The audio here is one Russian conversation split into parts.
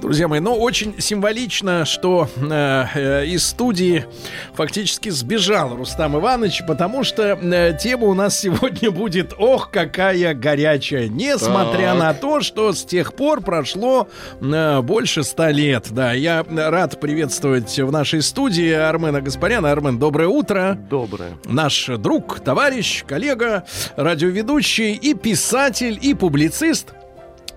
Друзья мои, ну очень символично, что э, э, из студии фактически сбежал Рустам Иванович, потому что э, тема у нас сегодня будет «Ох, какая горячая!» Несмотря Так. на то, что с тех пор прошло э, больше ста лет. Да, я рад приветствовать в нашей студии Армена Гаспаряна. Армен, доброе утро. Доброе. Наш друг, товарищ, коллега, радиоведущий и писатель, и публицист.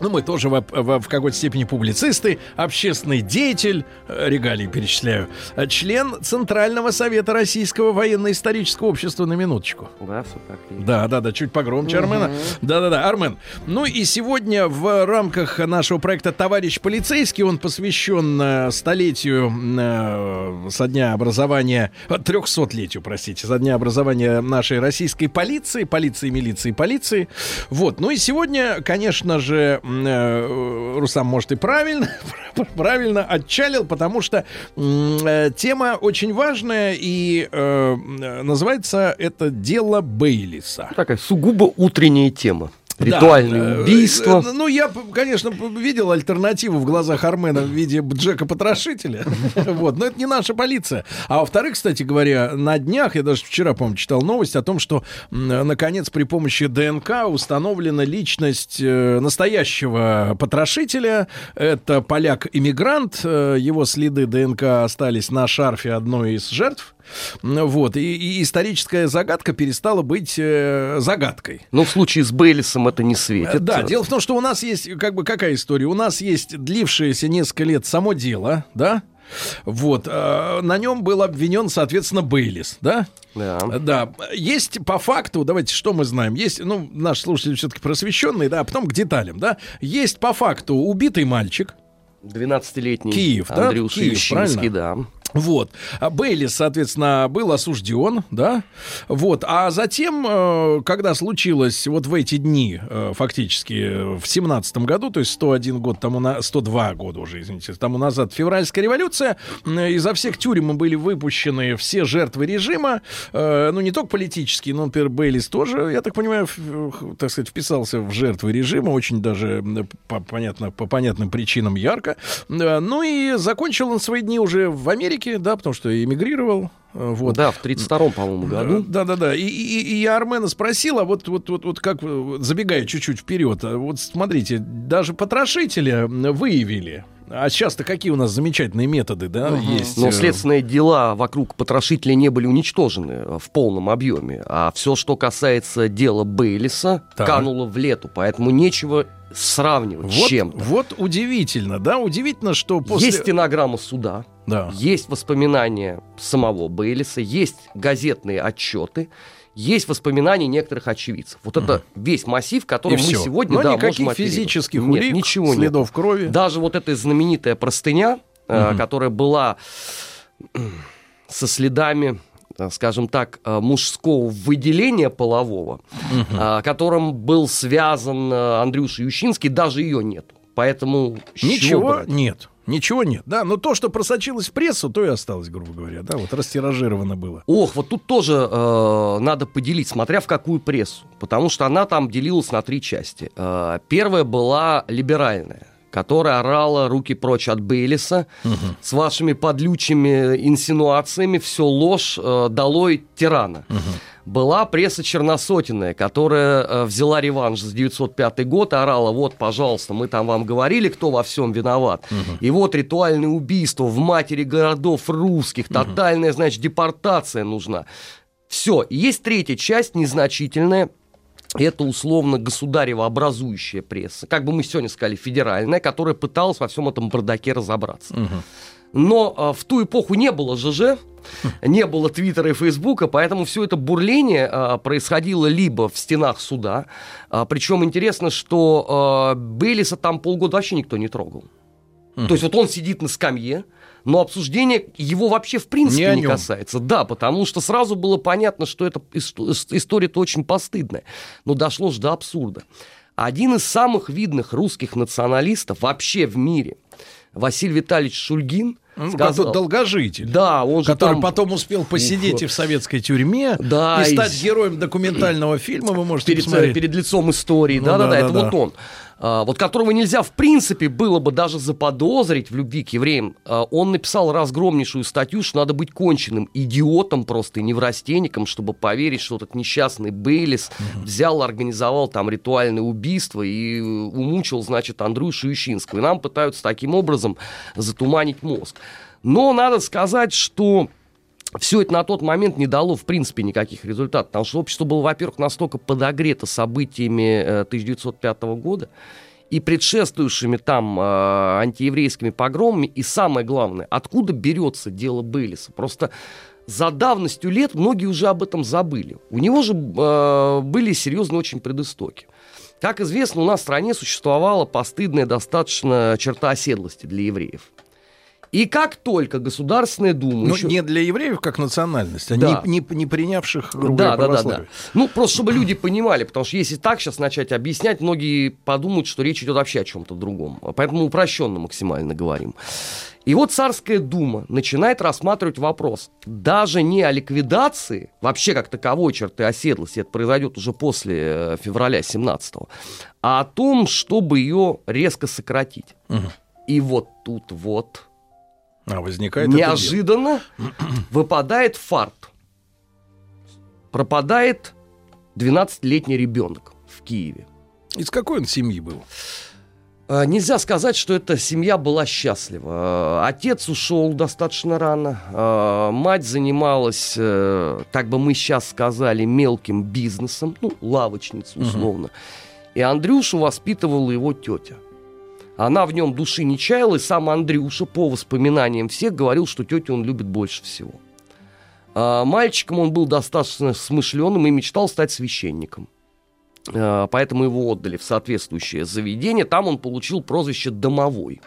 Ну, мы тоже в, в- в какой-то степени публицисты, общественный деятель, э, регалии перечисляю, э, член Центрального совета Российского военно-исторического общества на минуточку. Да, все так и есть. Да, да, да, чуть погромче, Армена. Да, да, да, Армен. Ну и сегодня в рамках нашего проекта Товарищ полицейский, он посвящен э, столетию э, со дня образования, 300-летию, простите, со дня образования нашей российской полиции, полиции, милиции, полиции. Вот. Ну и сегодня, конечно же, э, Рустам, может, и правильно, правильно отчалил, потому что э, тема очень важная и э, называется это дело Бейлиса. Такая сугубо утренняя тема. Да, Ритуальные э, убийства. э, Ну, я, конечно, видел альтернативу в глазах Армена в виде Джека Потрошителя. Вот, но это не наша полиция. А во-вторых, кстати говоря, на днях, я даже вчера, по-моему, читал новость о том, что, наконец, при помощи ДНК установлена личность э, настоящего потрошителя. Это поляк-иммигрант. Его следы ДНК остались на шарфе одной из жертв. Вот, и, и историческая загадка перестала быть э, загадкой. Но в случае с Бейлисом это не светит. Да, дело в том, что у нас есть, как бы, какая история? У нас есть длившееся несколько лет само дело, да? Вот, э, на нем был обвинен, соответственно, Бейлис, да? Да. Да, есть по факту, давайте, что мы знаем, есть, ну, наш слушатель все-таки просвещенный, да, а потом к деталям, да, есть по факту убитый мальчик, 12-летний Киев, да? Андрюша Киев, Ющинский, да. Вот. А Бейлис, соответственно, был осужден, да. Вот. А затем, э, когда случилось вот в эти дни, э, фактически в семнадцатом году, то есть 101 год тому на 102 года уже, извините, тому назад, февральская революция, изо всех тюрем были выпущены все жертвы режима, э, ну не только политические, но, например, Бейлис тоже, я так понимаю, так сказать, вписался в жертвы режима, очень даже по, понятно, по понятным причинам ярко. Ну и закончил он свои дни уже в Америке, да, потому что эмигрировал. э, Вот. Да, в 32-м, по-моему, году. Да, да, да. И, и- и я Армена спросил, а вот, вот, вот, вот как, вот забегая чуть-чуть вперед, а вот смотрите, даже потрошителя выявили. А сейчас-то какие у нас замечательные методы, да, есть. Но э, следственные дела вокруг потрошителя не были уничтожены э, в полном объеме. А все, что касается дела Бейлиса, Так. кануло в лету. Поэтому нечего сравнивать с Вот, чем-то. вот удивительно, да, удивительно, что после... Есть стенограмма суда, Да. есть воспоминания самого Бейлиса, есть газетные отчеты, есть воспоминания некоторых очевидцев. Вот это весь массив, И которым мы сегодня Но да, никаких можем оперировать. физических Нет, улик, ничего нет. следов крови. Даже вот эта знаменитая простыня, э, Мгм. которая была м, со следами э, скажем так, э, мужского выделения полового, э, которым был связан э, Андрюша Ющинский, даже ее нет. Поэтому Ничего брать? нет. Ничего нет, да, но то, что просочилось в прессу, то и осталось, грубо говоря, да, вот растиражировано было. Ох, вот тут тоже э, надо поделить, смотря в какую прессу, потому что она там делилась на три части. Э, первая была либеральная, которая орала руки прочь от Бейлиса с вашими подлючими инсинуациями, все ложь, э, долой тирана. Была пресса черносотенная, которая э, взяла реванш за 905 год и орала, вот, пожалуйста, мы там вам говорили, кто во всем виноват. И вот ритуальное убийство в матери городов русских, тотальная, значит, депортация нужна. Все. Есть третья часть, незначительная, это условно государево-образующая пресса, как бы мы сегодня сказали, федеральная, которая пыталась во всем этом бардаке разобраться. Но а, в ту эпоху не было ЖЖ, не было Твиттера и Фейсбука, поэтому все это бурление а, происходило либо в стенах суда, а, причем интересно, что а, Бейлиса там полгода вообще никто не трогал. То есть вот он сидит на скамье, но обсуждение его вообще в принципе Не не, касается. Да, потому что сразу было понятно, что эта ис- ис- история-то очень постыдная. Но дошло же до абсурда. Один из самых видных русских националистов вообще в мире, Василий Витальевич Шульгин, Ну, сказал- долгожитель. да, он же который там- потом успел посидеть и в советской тюрьме, Да, и и стать с- героем документального фильма, вы можете перед, посмотреть. перед лицом истории, Ну да-да-да, да, это да, вот да. он. А, вот которого нельзя, в принципе, было бы даже заподозрить в любви к евреям. А, он написал разгромнейшую статью, что надо быть конченным идиотом просто и неврастенником, чтобы поверить, что этот несчастный Бейлис взял, организовал там ритуальное убийство и э, умучил, значит, Андрюшу Ющинского. И нам пытаются таким образом затуманить мозг. Но надо сказать, что все это на тот момент не дало, в принципе, никаких результатов. Потому что общество было, во-первых, настолько подогрето событиями э, 1905 года и предшествующими там э, антиеврейскими погромами. И самое главное, откуда берется дело Бейлиса? Просто за давностью лет многие уже об этом забыли. У него же э, были серьезные очень предыстоки. Как известно, у нас в стране существовала постыдная достаточно черта оседлости для евреев. И как только Государственная Дума... Ну, еще- не для евреев как национальность, а Да. не, не- не принявших грубое да, да, да, да. Ну, просто чтобы люди понимали, потому что если так сейчас начать объяснять, многие подумают, что речь идет вообще о чем-то другом. Поэтому упрощенно максимально говорим. И вот Царская Дума начинает рассматривать вопрос даже не о ликвидации, вообще как таковой черты оседлости, это произойдет уже после э, февраля 17-го, а о том, чтобы ее резко сократить. И вот тут вот А возникает неожиданно выпадает фарт. Пропадает 12-летний ребенок в Киеве. Из какой он семьи был? А, Нельзя сказать, что эта семья была счастлива. А, Отец ушел достаточно рано. а, Мать занималась, э, как бы мы сейчас сказали, мелким бизнесом, ну, лавочница условно. И Андрюшу воспитывала его тетя. Она в нем души не чаяла, и сам Андрюша, по воспоминаниям всех, говорил, что тетю он любит больше всего. А, Мальчиком он был достаточно смышленым и мечтал стать священником. А, Поэтому его отдали в соответствующее заведение. Там он получил прозвище «домовой»,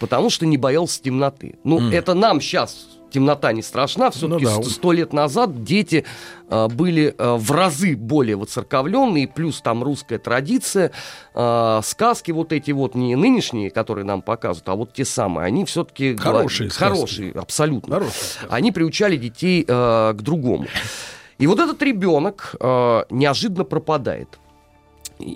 потому что не боялся темноты. Ну, это нам сейчас темнота не страшна. Все-таки Ну да. сто лет назад дети а, были а, в разы более воцерковленные, плюс там русская традиция, а, сказки вот эти вот, не нынешние, которые нам показывают, а вот те самые, они все-таки... Хорошие сказки. Хорошие, абсолютно сказка. они приучали детей э, к другому. И вот этот ребенок э, неожиданно пропадает.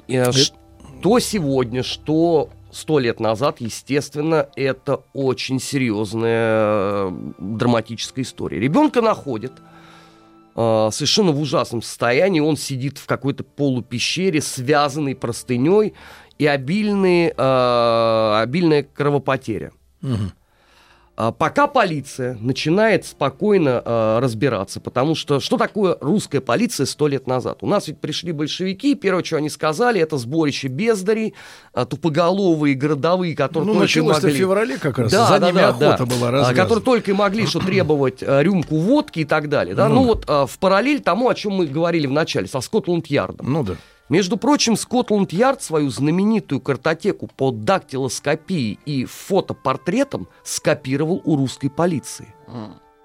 Э, что сегодня, что сто лет назад, естественно, это очень серьезная э, драматическая история. Ребенка находят э, совершенно в ужасном состоянии. Он сидит в какой-то полупещере, связанный простыней и обильные, э, обильная кровопотеря. А, Пока полиция начинает спокойно э, разбираться, потому что что такое русская полиция сто лет назад? У нас ведь пришли большевики, первое, что они сказали, это сборище бездарей, а, тупоголовые городовые, которые Ну, только началось-то в могли... феврале как раз. Да, За да, ними да, охота да. была А, развязана. Которые только и могли что требовать э, рюмку водки и так далее. Да? Ну Ну, вот э, в параллель тому, о чем мы говорили в начале, со Скотланд-Ярдом. Ну да. Между прочим, Скотланд-Ярд свою знаменитую картотеку по дактилоскопии и фотопортретам скопировал у русской полиции.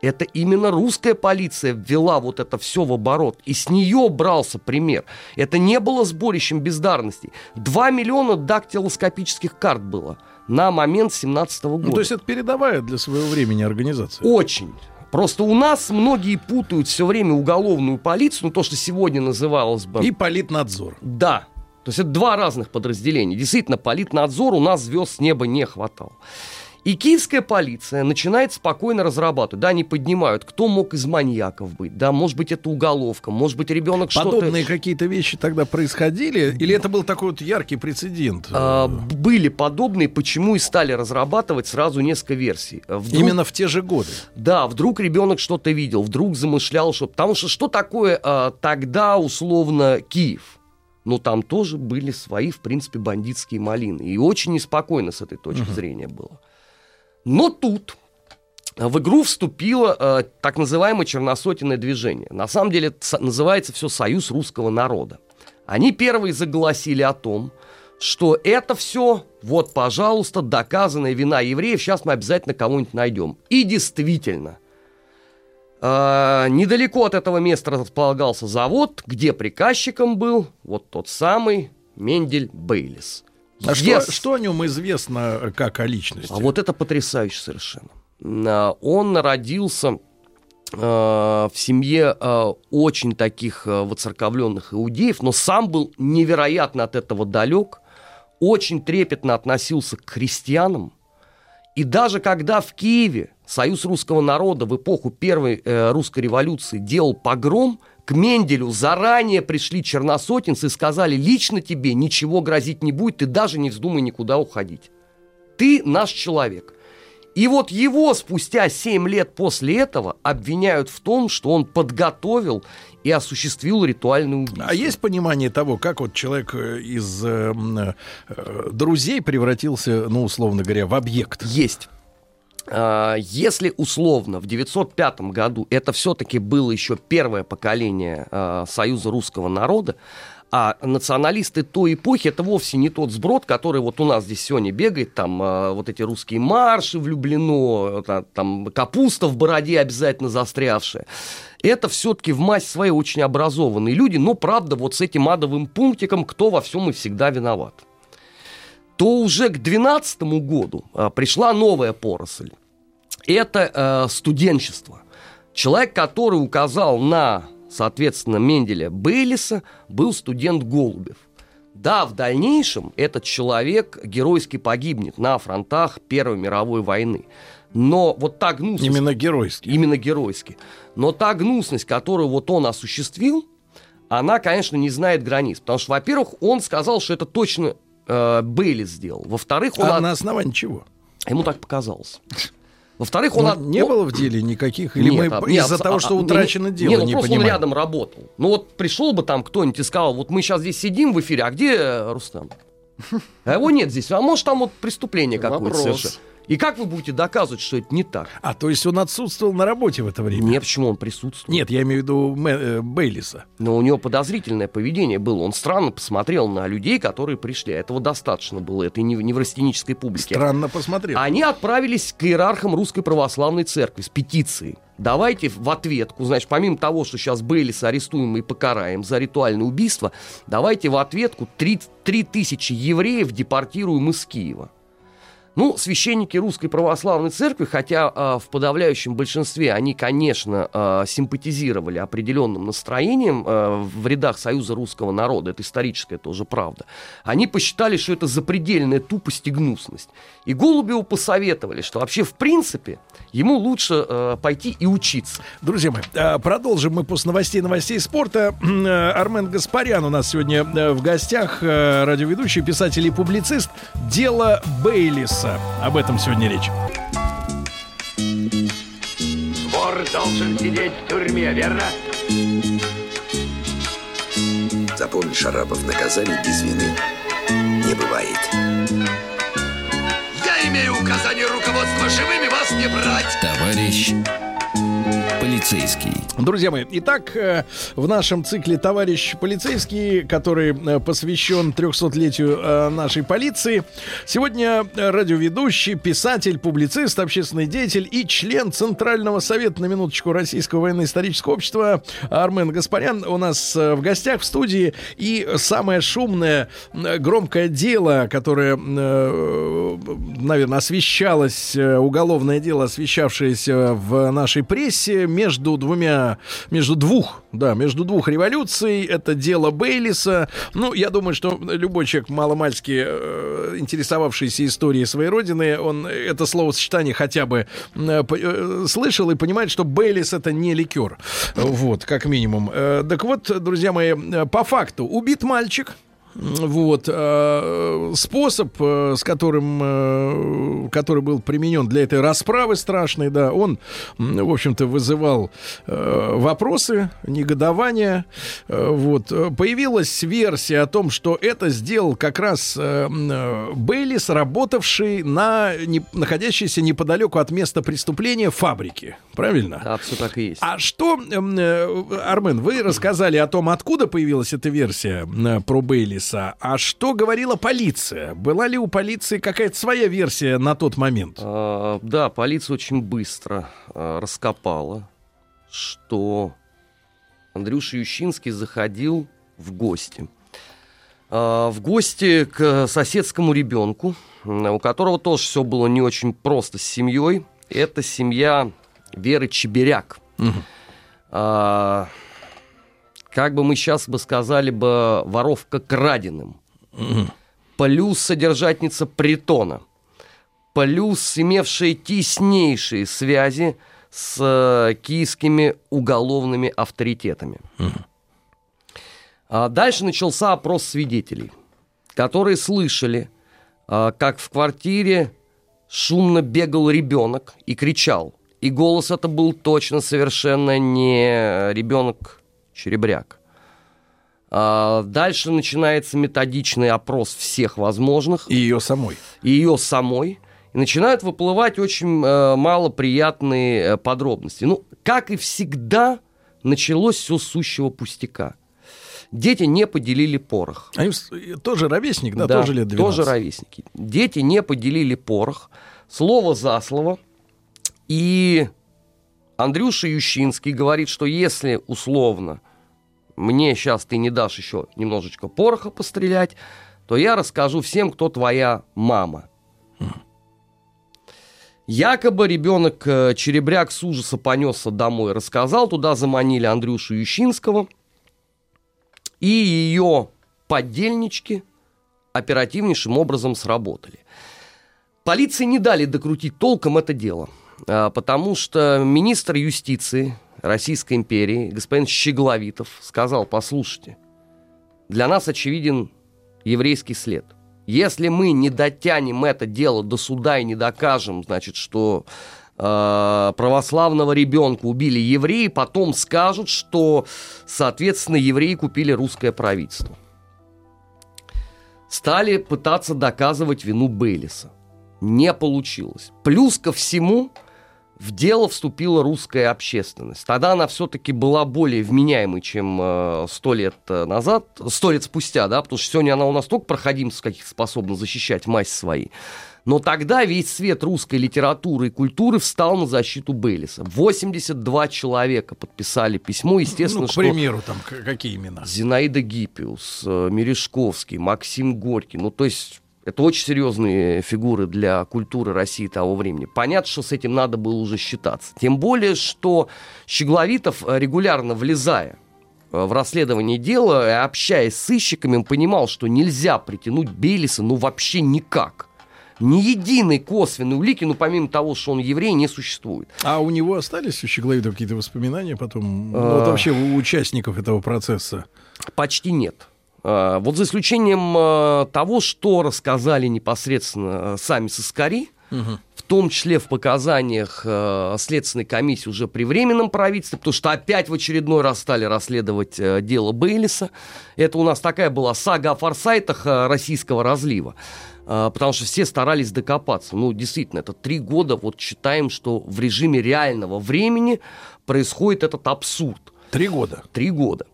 Это именно русская полиция ввела вот это все в оборот. И с нее брался пример. Это не было сборищем бездарностей. 2 миллиона дактилоскопических карт было на момент 17 года. Ну, то есть это передовая для своего времени организация. Очень. Просто у нас многие путают все время уголовную полицию, ну то, что сегодня называлось бы... И политнадзор. Да. То есть это два разных подразделения. Действительно, политнадзор у нас звезд с неба не хватало. И киевская полиция начинает спокойно разрабатывать. Да, они поднимают, кто мог из маньяков быть. Да, может быть, это уголовка, может быть, ребенок что-то... Подобные какие-то вещи тогда происходили? Или это был такой вот яркий прецедент? А, были подобные, почему и стали разрабатывать сразу несколько версий. Вдруг- Именно в те же годы. Да, вдруг ребенок что-то видел, вдруг замышлял, что... Потому что что такое а, тогда условно Киев? Ну, там тоже были свои, в принципе, бандитские малины. И очень неспокойно с этой точки зрения было. Но тут в игру вступило э, так называемое черносотенное движение. На самом деле это называется все «Союз русского народа». Они первые заголосили о том, что это все, вот, пожалуйста, доказанная вина евреев, сейчас мы обязательно кого-нибудь найдем. И действительно, э, недалеко от этого места располагался завод, где приказчиком был вот тот самый Мендель Бейлис. А Yes. что, что о нем известно э, как о личности? А вот это потрясающе совершенно. А, Он родился э, в семье э, очень таких воцерковленных иудеев, но сам был невероятно от этого далек, очень трепетно относился к христианам. И даже когда в Киеве Союз русского народа в эпоху Первой русской революции делал погром, к Менделю заранее пришли черносотенцы и сказали, лично тебе ничего грозить не будет, ты даже не вздумай никуда уходить. Ты наш человек. И вот его спустя 7 лет после этого обвиняют в том, что он подготовил и осуществил ритуальное убийство. А есть понимание того, как вот человек э, из э, м, э, друзей превратился, ну, условно говоря, в объект? Есть. А, Если условно в 905 году это все-таки было еще первое поколение а, Союза русского народа, а националисты той эпохи это вовсе не тот сброд, который вот у нас здесь сегодня бегает, там а, вот эти русские марши влюблено, та- там капуста в бороде обязательно застрявшая. Это все-таки в массе своей очень образованные люди, но правда вот с этим адовым пунктиком, кто во всем и всегда виноват то уже к 2012 году а, пришла новая поросль. Это э, студенчество. Человек, который указал на, соответственно, Менделя Бейлиса, был студент Голубев. Да, в дальнейшем этот человек геройски погибнет на фронтах Первой мировой войны. Но вот та гнусность... Именно геройский. Именно геройски. Но та гнусность, которую вот он осуществил, она, конечно, не знает границ. Потому что, во-первых, он сказал, что это точно э, Бейлис сделал. Во-вторых, он... А от- на основании чего? Ему так показалось. Во-вторых, он... Ну, от- не он- было в деле никаких? Или Нет, мы а- нет, из-за а- того, а- что не- утрачено не, дело, ну не просто понимаем? он рядом работал. Ну вот пришел бы там кто-нибудь и сказал, вот мы сейчас здесь сидим в эфире, а где э, Рустам? А его нет здесь. А может там вот преступление какое-то совершенно. И как вы будете доказывать, что это не так? А, то есть он отсутствовал на работе в это время? Нет, почему он присутствует? Нет, я имею в виду Мэ- э, Бейлиса. Но у него подозрительное поведение было. Он странно посмотрел на людей, которые пришли. Этого достаточно было, этой нев- неврастенической публики. Странно посмотрел. Они отправились к иерархам Русской Православной Церкви с петицией. Давайте в ответку, значит, помимо того, что сейчас Бейлиса арестуем и покараем за ритуальное убийство, давайте в ответку 3, тысячи евреев депортируем из Киева. Ну, священники Русской Православной Церкви, хотя а, в подавляющем большинстве они, конечно, а, симпатизировали определенным настроением а, в рядах Союза Русского Народа, это историческая тоже правда, они посчитали, что это запредельная тупость и гнусность. И Голубеву посоветовали, что вообще, в принципе, ему лучше а, пойти и учиться. Друзья мои, э, продолжим мы после новостей новостей спорта. Э, Армен Гаспарян у нас сегодня э, в гостях, э, радиоведущий, писатель и публицист. Дело Бейлиса. Об этом сегодня речь. Вор должен сидеть в тюрьме, верно? Запомни, Шарапов, наказаний без вины не бывает. Я имею указание руководства живыми вас не брать. Товарищ полицейский. Друзья мои, итак, э, в нашем цикле «Товарищ полицейский», который э, посвящен 300-летию э, нашей полиции, сегодня радиоведущий, писатель, публицист, общественный деятель и член Центрального совета, на минуточку, Российского военно-исторического общества Армен Гаспарян у нас в гостях в студии. И самое шумное, громкое дело, которое, наверное, освещалось, уголовное дело, освещавшееся в нашей прессе между двумя, между двух, да, между двух революций. Это дело Бейлиса. Ну, я думаю, что любой человек маломальски э, интересовавшийся историей своей родины, он это словосочетание хотя бы э, э, слышал и понимает, что Бейлис это не ликер. Вот, как минимум. Э, так вот, друзья мои, э, по факту убит мальчик. Вот э, способ, э, с которым, э, который был применен для этой расправы страшной, да, он, в общем-то, вызывал вопросы, негодования. Э, вот появилась версия о том, что это сделал как раз Бейлис, работавший на находящейся неподалеку от места преступления фабрике. Правильно? Да, все так и есть. А что, эм, э, Армен, вы рассказали о том, откуда появилась эта версия э, про Бейлиса, а что говорила полиция? Была ли у полиции какая-то своя версия на тот момент? А, да, полиция очень быстро а, раскопала, что Андрюша Ющинский заходил в гости. А, в гости к соседскому ребенку, у которого тоже все было не очень просто с семьей. Это семья Веры Чеберяк. А, как бы мы сейчас бы сказали бы, воровка краденым. Плюс содержательница притона. Плюс имевшая теснейшие связи с э, киевскими уголовными авторитетами. А дальше начался опрос свидетелей, которые слышали, а, как в квартире шумно бегал ребенок и кричал. И голос это был точно совершенно не ребенок Черебряк. А дальше начинается методичный опрос всех возможных. И ее самой. И ее самой. И начинают выплывать очень э, малоприятные э, подробности. Ну, как и всегда, началось все с сущего пустяка. Дети не поделили порох. Они с- тоже ровесник, да, тоже лет 12. тоже ровесники. Дети не поделили порох. Слово за слово. И Андрюша Ющинский говорит, что если условно мне сейчас ты не дашь еще немножечко пороха пострелять, то я расскажу всем, кто твоя мама. Якобы ребенок э, Черебряк с ужаса понесся домой, рассказал, туда заманили Андрюшу Ющинского, и ее поддельнички оперативнейшим образом сработали. Полиции не дали докрутить толком это дело, потому что министр юстиции Российской империи, господин Щегловитов, сказал, послушайте, для нас очевиден еврейский след. Если мы не дотянем это дело до суда и не докажем, значит, что э, православного ребенка убили евреи, потом скажут, что, соответственно, евреи купили русское правительство. Стали пытаться доказывать вину Бейлиса. Не получилось. Плюс ко всему, в дело вступила русская общественность. Тогда она все-таки была более вменяемой, чем э, сто лет э, назад, сто лет спустя, да, потому что сегодня она у нас только проходимцев каких способна защищать мазь свои. Но тогда весь свет русской литературы и культуры встал на защиту Бейлиса. 82 человека подписали письмо, естественно, ну, к что... примеру, там какие имена? Зинаида Гиппиус, э, Мережковский, Максим Горький. Ну, то есть это очень серьезные фигуры для культуры России того времени. Понятно, что с этим надо было уже считаться. Тем более, что Щегловитов, э, регулярно влезая э, в расследование дела, и общаясь с сыщиками, он понимал, что нельзя притянуть Бейлиса ну вообще никак. Ни единой косвенной улики, ну помимо того, что он еврей, не существует. А у него остались у Щегловитова какие-то воспоминания потом? Ну, вот вообще у участников этого процесса? Почти нет. А, Вот за исключением а, того, что рассказали непосредственно а, сами соскари, в том числе в показаниях Следственной комиссии уже при Временном правительстве, потому что опять в очередной раз стали расследовать дело Бейлиса. Это у нас такая была сага о форсайтах российского разлива. Потому что все старались докопаться. Ну, действительно, это три года, вот считаем, что в режиме реального времени происходит этот абсурд. Три года. Три года.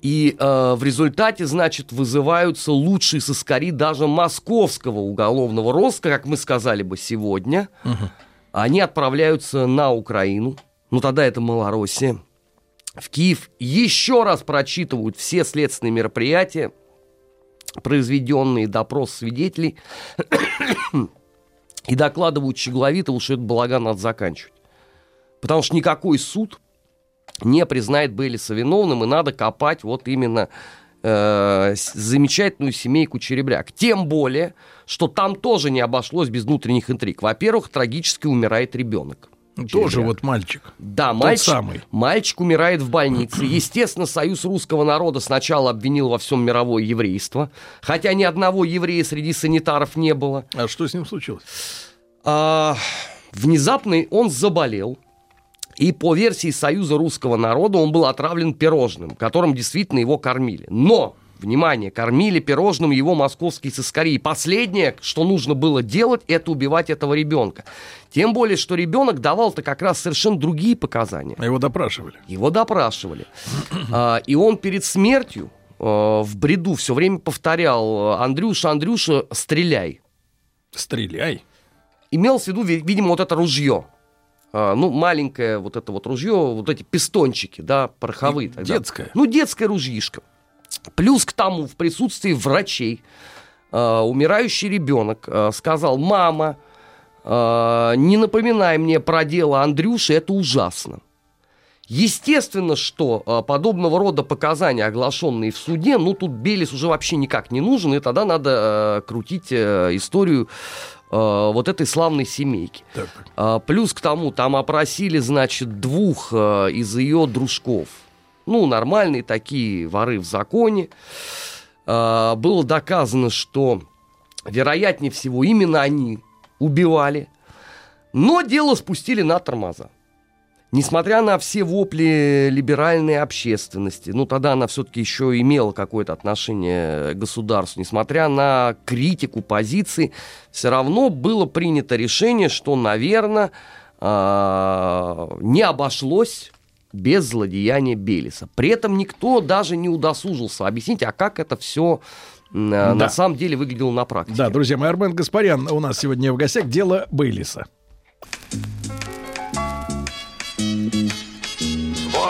И э, в результате, значит, вызываются лучшие соскари даже московского уголовного розыска, как мы сказали бы сегодня. Они отправляются на Украину, ну тогда это Малороссия, в Киев, еще раз прочитывают все следственные мероприятия, произведенные допрос свидетелей, и докладывают Щегловитову, что этот балаган надо заканчивать. Потому что никакой суд не признает Бейлиса виновным, и надо копать вот именно э, замечательную семейку Черебряк. Тем более, что там тоже не обошлось без внутренних интриг. Во-первых, трагически умирает ребенок. Тоже Черебряк. вот мальчик. Да, мальчик, самый. мальчик умирает в больнице. Естественно, Союз русского народа сначала обвинил во всем мировое еврейство, хотя ни одного еврея среди санитаров не было. А что с ним случилось? А, внезапно он заболел. И по версии Союза русского народа он был отравлен пирожным, которым действительно его кормили. Но Внимание, кормили пирожным его московские сыскари. И последнее, что нужно было делать, это убивать этого ребенка. Тем более, что ребенок давал-то как раз совершенно другие показания. А Его допрашивали. Его допрашивали. А, И он перед смертью э, в бреду все время повторял, Андрюша, Андрюша, стреляй. Стреляй. Имел в виду, ви- видимо, вот это ружье. А, Ну, маленькое вот это вот ружье, вот эти пистончики, да, пороховые. И тогда. детское. Ну, детское ружьишко. Плюс к тому, в присутствии врачей, а, умирающий ребенок а, сказал, мама, а, не напоминай мне про дело Андрюши, это ужасно. Естественно, что а, подобного рода показания, оглашенные в суде, ну тут Белис уже вообще никак не нужен, и тогда надо а, крутить а, историю вот этой славной семейки. Так. А, Плюс к тому, там опросили, значит, двух а, из ее дружков. Ну, нормальные такие воры в законе. А, Было доказано, что, вероятнее всего, именно они убивали. Но дело спустили на тормоза. Несмотря на все вопли либеральной общественности, ну тогда она все-таки еще имела какое-то отношение к государству, несмотря на критику позиции, все равно было принято решение, что, наверное, не обошлось без злодеяния Белиса. При этом никто даже не удосужился объяснить, а как это все на Да. самом деле выглядело на практике. Да, друзья мои, Армен Гаспарян у нас сегодня в гостях. Дело Бейлиса.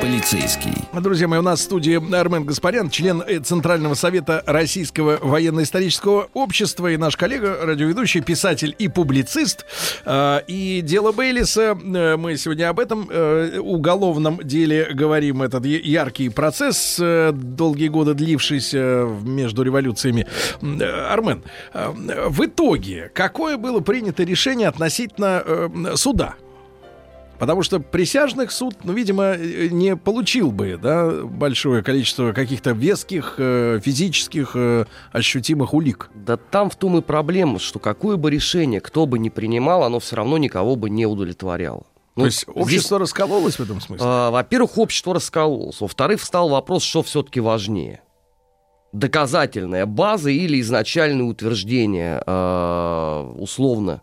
полицейский. Друзья мои, у нас в студии Армен Гаспарян, член э, Центрального совета Российского военно-исторического общества и наш коллега, радиоведущий, писатель и публицист. А, И дело Бейлиса, э, мы сегодня об этом э, уголовном деле говорим, этот яркий процесс, э, долгие годы длившийся между революциями. Э, Армен, э, в итоге какое было принято решение относительно э, суда? Потому что присяжных суд, ну, видимо, э, не получил бы, да, большое количество каких-то веских, э, физических, э, ощутимых улик. Да там в том и проблема, что какое бы решение кто бы ни принимал, оно все равно никого бы не удовлетворяло. Ну, То есть здесь, общество раскололось в этом смысле? а, во-первых, общество раскололось. Во-вторых, встал вопрос, что все-таки важнее. Доказательная база или изначальное утверждение, а, условно,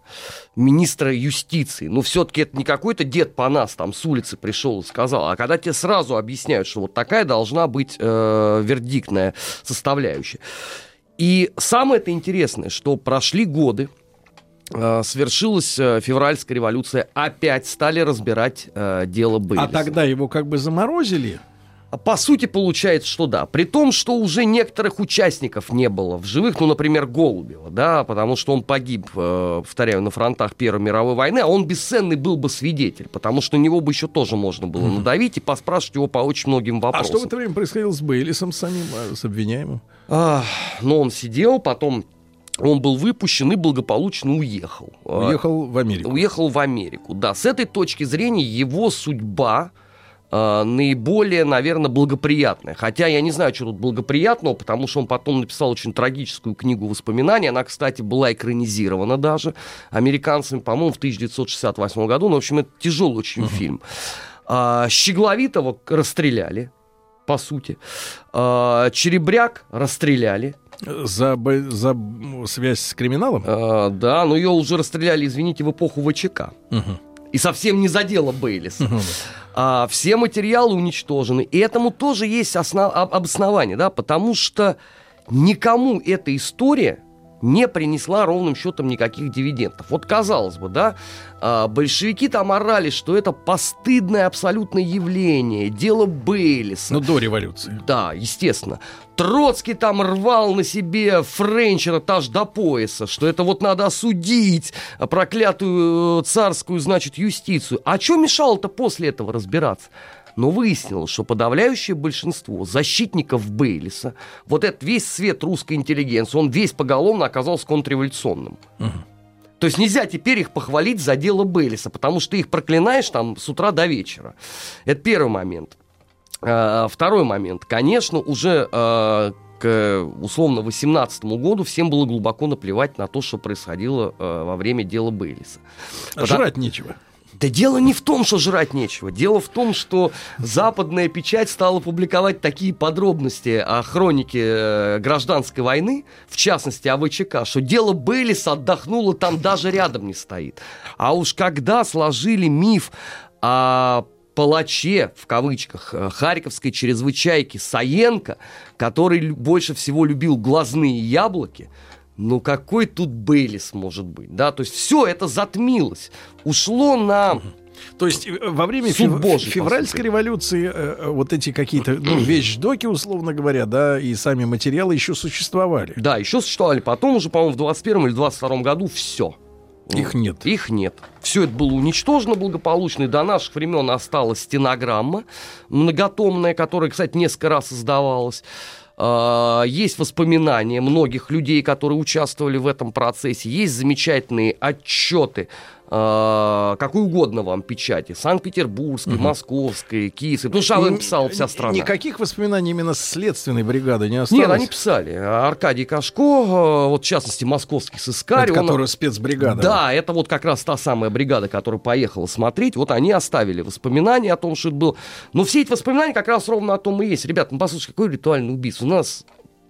министра юстиции. Но все-таки это не какой-то дед по нас там с улицы пришел и сказал, а когда тебе сразу объясняют, что вот такая должна быть э, вердиктная составляющая. И самое это интересное, что прошли годы, э, свершилась э, февральская революция, опять стали разбирать э, дело Бейлиса. а тогда его как бы заморозили? По сути, получается, что да. При том, что уже некоторых участников не было в живых, ну, например, Голубева, да, потому что он погиб, э, повторяю, на фронтах Первой мировой войны, а он бесценный был бы свидетель, потому что на него бы еще тоже можно было надавить и поспрашивать его по очень многим А вопросам. что в это время происходило с Бейлисом самим, а, с обвиняемым? Ах, но он сидел, потом он был выпущен и благополучно уехал. А, Уехал в Америку. Уехал в Америку, да. С этой точки зрения его судьба э, наиболее, наверное, благоприятная. Хотя я не знаю, что тут благоприятного, потому что он потом написал очень трагическую книгу воспоминаний. Она, кстати, была экранизирована даже американцами, по-моему, в 1968 году. Ну, в общем, это тяжелый очень фильм. А, Щегловитого расстреляли, по сути. А, Черебряк расстреляли. За, за связь с криминалом? А, да, но ее уже расстреляли, извините, в эпоху ВЧК. Мгм. И совсем не задело Бейлиса. А, все материалы уничтожены. И этому тоже есть основ- об- обоснование, да, потому что никому эта история не принесла ровным счетом никаких дивидендов. Вот казалось бы, да, а, большевики там орали, что это постыдное абсолютное явление, дело Бейлиса. Ну, до революции. Да, естественно. Троцкий там рвал на себе Френчера аж до пояса, что это вот надо осудить а, проклятую э, царскую, значит, юстицию. А что мешало-то после этого разбираться? Но выяснилось, что подавляющее большинство защитников Бейлиса, вот этот весь свет русской интеллигенции, он весь поголовно оказался контрреволюционным. То есть нельзя теперь их похвалить за дело Бейлиса, потому что ты их проклинаешь там с утра до вечера. Это первый момент. А, Второй момент. Конечно, уже а, к, условно, 18 году всем было глубоко наплевать на то, что происходило э, во время дела Бейлиса. А Жрать нечего. Да дело не в том, что жрать нечего. Дело в том, что западная печать стала публиковать такие подробности о хронике э, гражданской войны, в частности о ВЧК, что дело Бейлиса отдохнуло, там даже рядом не стоит. А уж когда сложили миф о палаче, в кавычках, э, харьковской чрезвычайки Саенко, который больше всего любил глазные яблоки, ну какой тут Бейлис может быть, да? То есть все это затмилось, ушло на... То есть э, во время фев... Божий, февральской революции э, э, вот эти какие-то ну, вещдоки, условно говоря, да, и сами материалы еще существовали. Да, еще существовали. Потом уже, по-моему, в 21 или 22 году все. Их нет. Их нет. Все это было уничтожено благополучно, и до наших времен осталась стенограмма многотомная, которая, кстати, несколько раз создавалась. А, есть воспоминания многих людей, которые участвовали в этом процессе. Есть замечательные отчеты э, какой угодно вам печати. Санкт-Петербургской, угу. Московской, Киевской. Потому что об этом писала вся страна. Никаких воспоминаний именно следственной бригады не осталось? Нет, они писали. Аркадий Кашко, э, вот в частности, московский сыскарь. Это он... спецбригада. Да, это вот как раз та самая бригада, которая поехала смотреть. Вот они оставили воспоминания о том, что это было. Но все эти воспоминания как раз ровно о том и есть. Ребята, ну послушайте, какое ритуальное убийство. У нас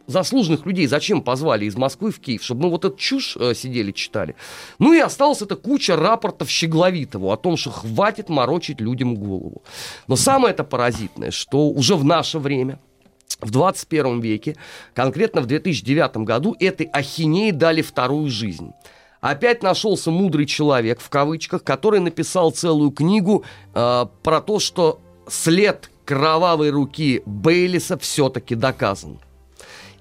заслуженных людей зачем позвали из Москвы в Киев? Чтобы мы вот эту чушь э, сидели, читали. Ну и осталась эта куча рапортов Щегловитого о том, что хватит морочить людям голову. Но самое это паразитное, что уже в наше время, в 21 веке, конкретно в 2009 году, этой ахинеи дали вторую жизнь. Опять нашелся мудрый человек, в кавычках, который написал целую книгу э, про то, что след кровавой руки Бейлиса все-таки доказан.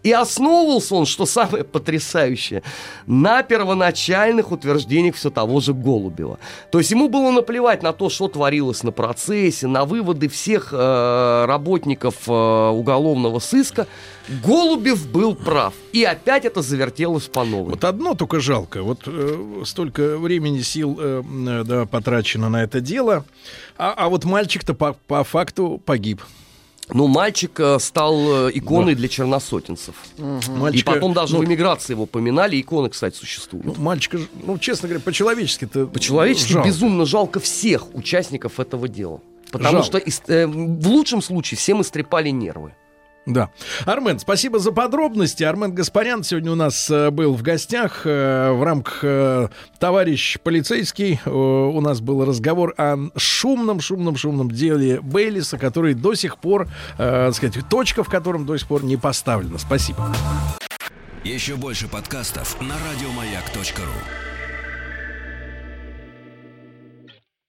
И основывался он, что самое потрясающее, на первоначальных утверждениях все того же Голубева. То есть ему было наплевать на то, что творилось на процессе, на выводы всех э, работников э, уголовного сыска. Голубев был прав. И опять это завертелось по новой. Вот одно только жалко. Вот э, столько времени, сил э, э да, потрачено на это дело. А, а вот мальчик-то по, по факту погиб. Ну, мальчик э, стал э, иконой да. для черносотенцев. Угу. Мальчика, и потом даже ну, в эмиграции его поминали. Иконы, кстати, существуют. Ну, мальчика, ну, честно говоря, по-человечески-то По-человечески жалко. безумно жалко всех участников этого дела. Потому жалко. что э, в лучшем случае всем истрепали нервы. Да. Армен, спасибо за подробности. Армен Гаспарян сегодня у нас э, был в гостях э, в рамках э, «Товарищ полицейский». У нас был разговор о шумном, шумном, шумном деле Бейлиса, который до сих пор, так сказать, точка в котором до сих пор не поставлена. Спасибо. Еще больше подкастов на радиомаяк.ру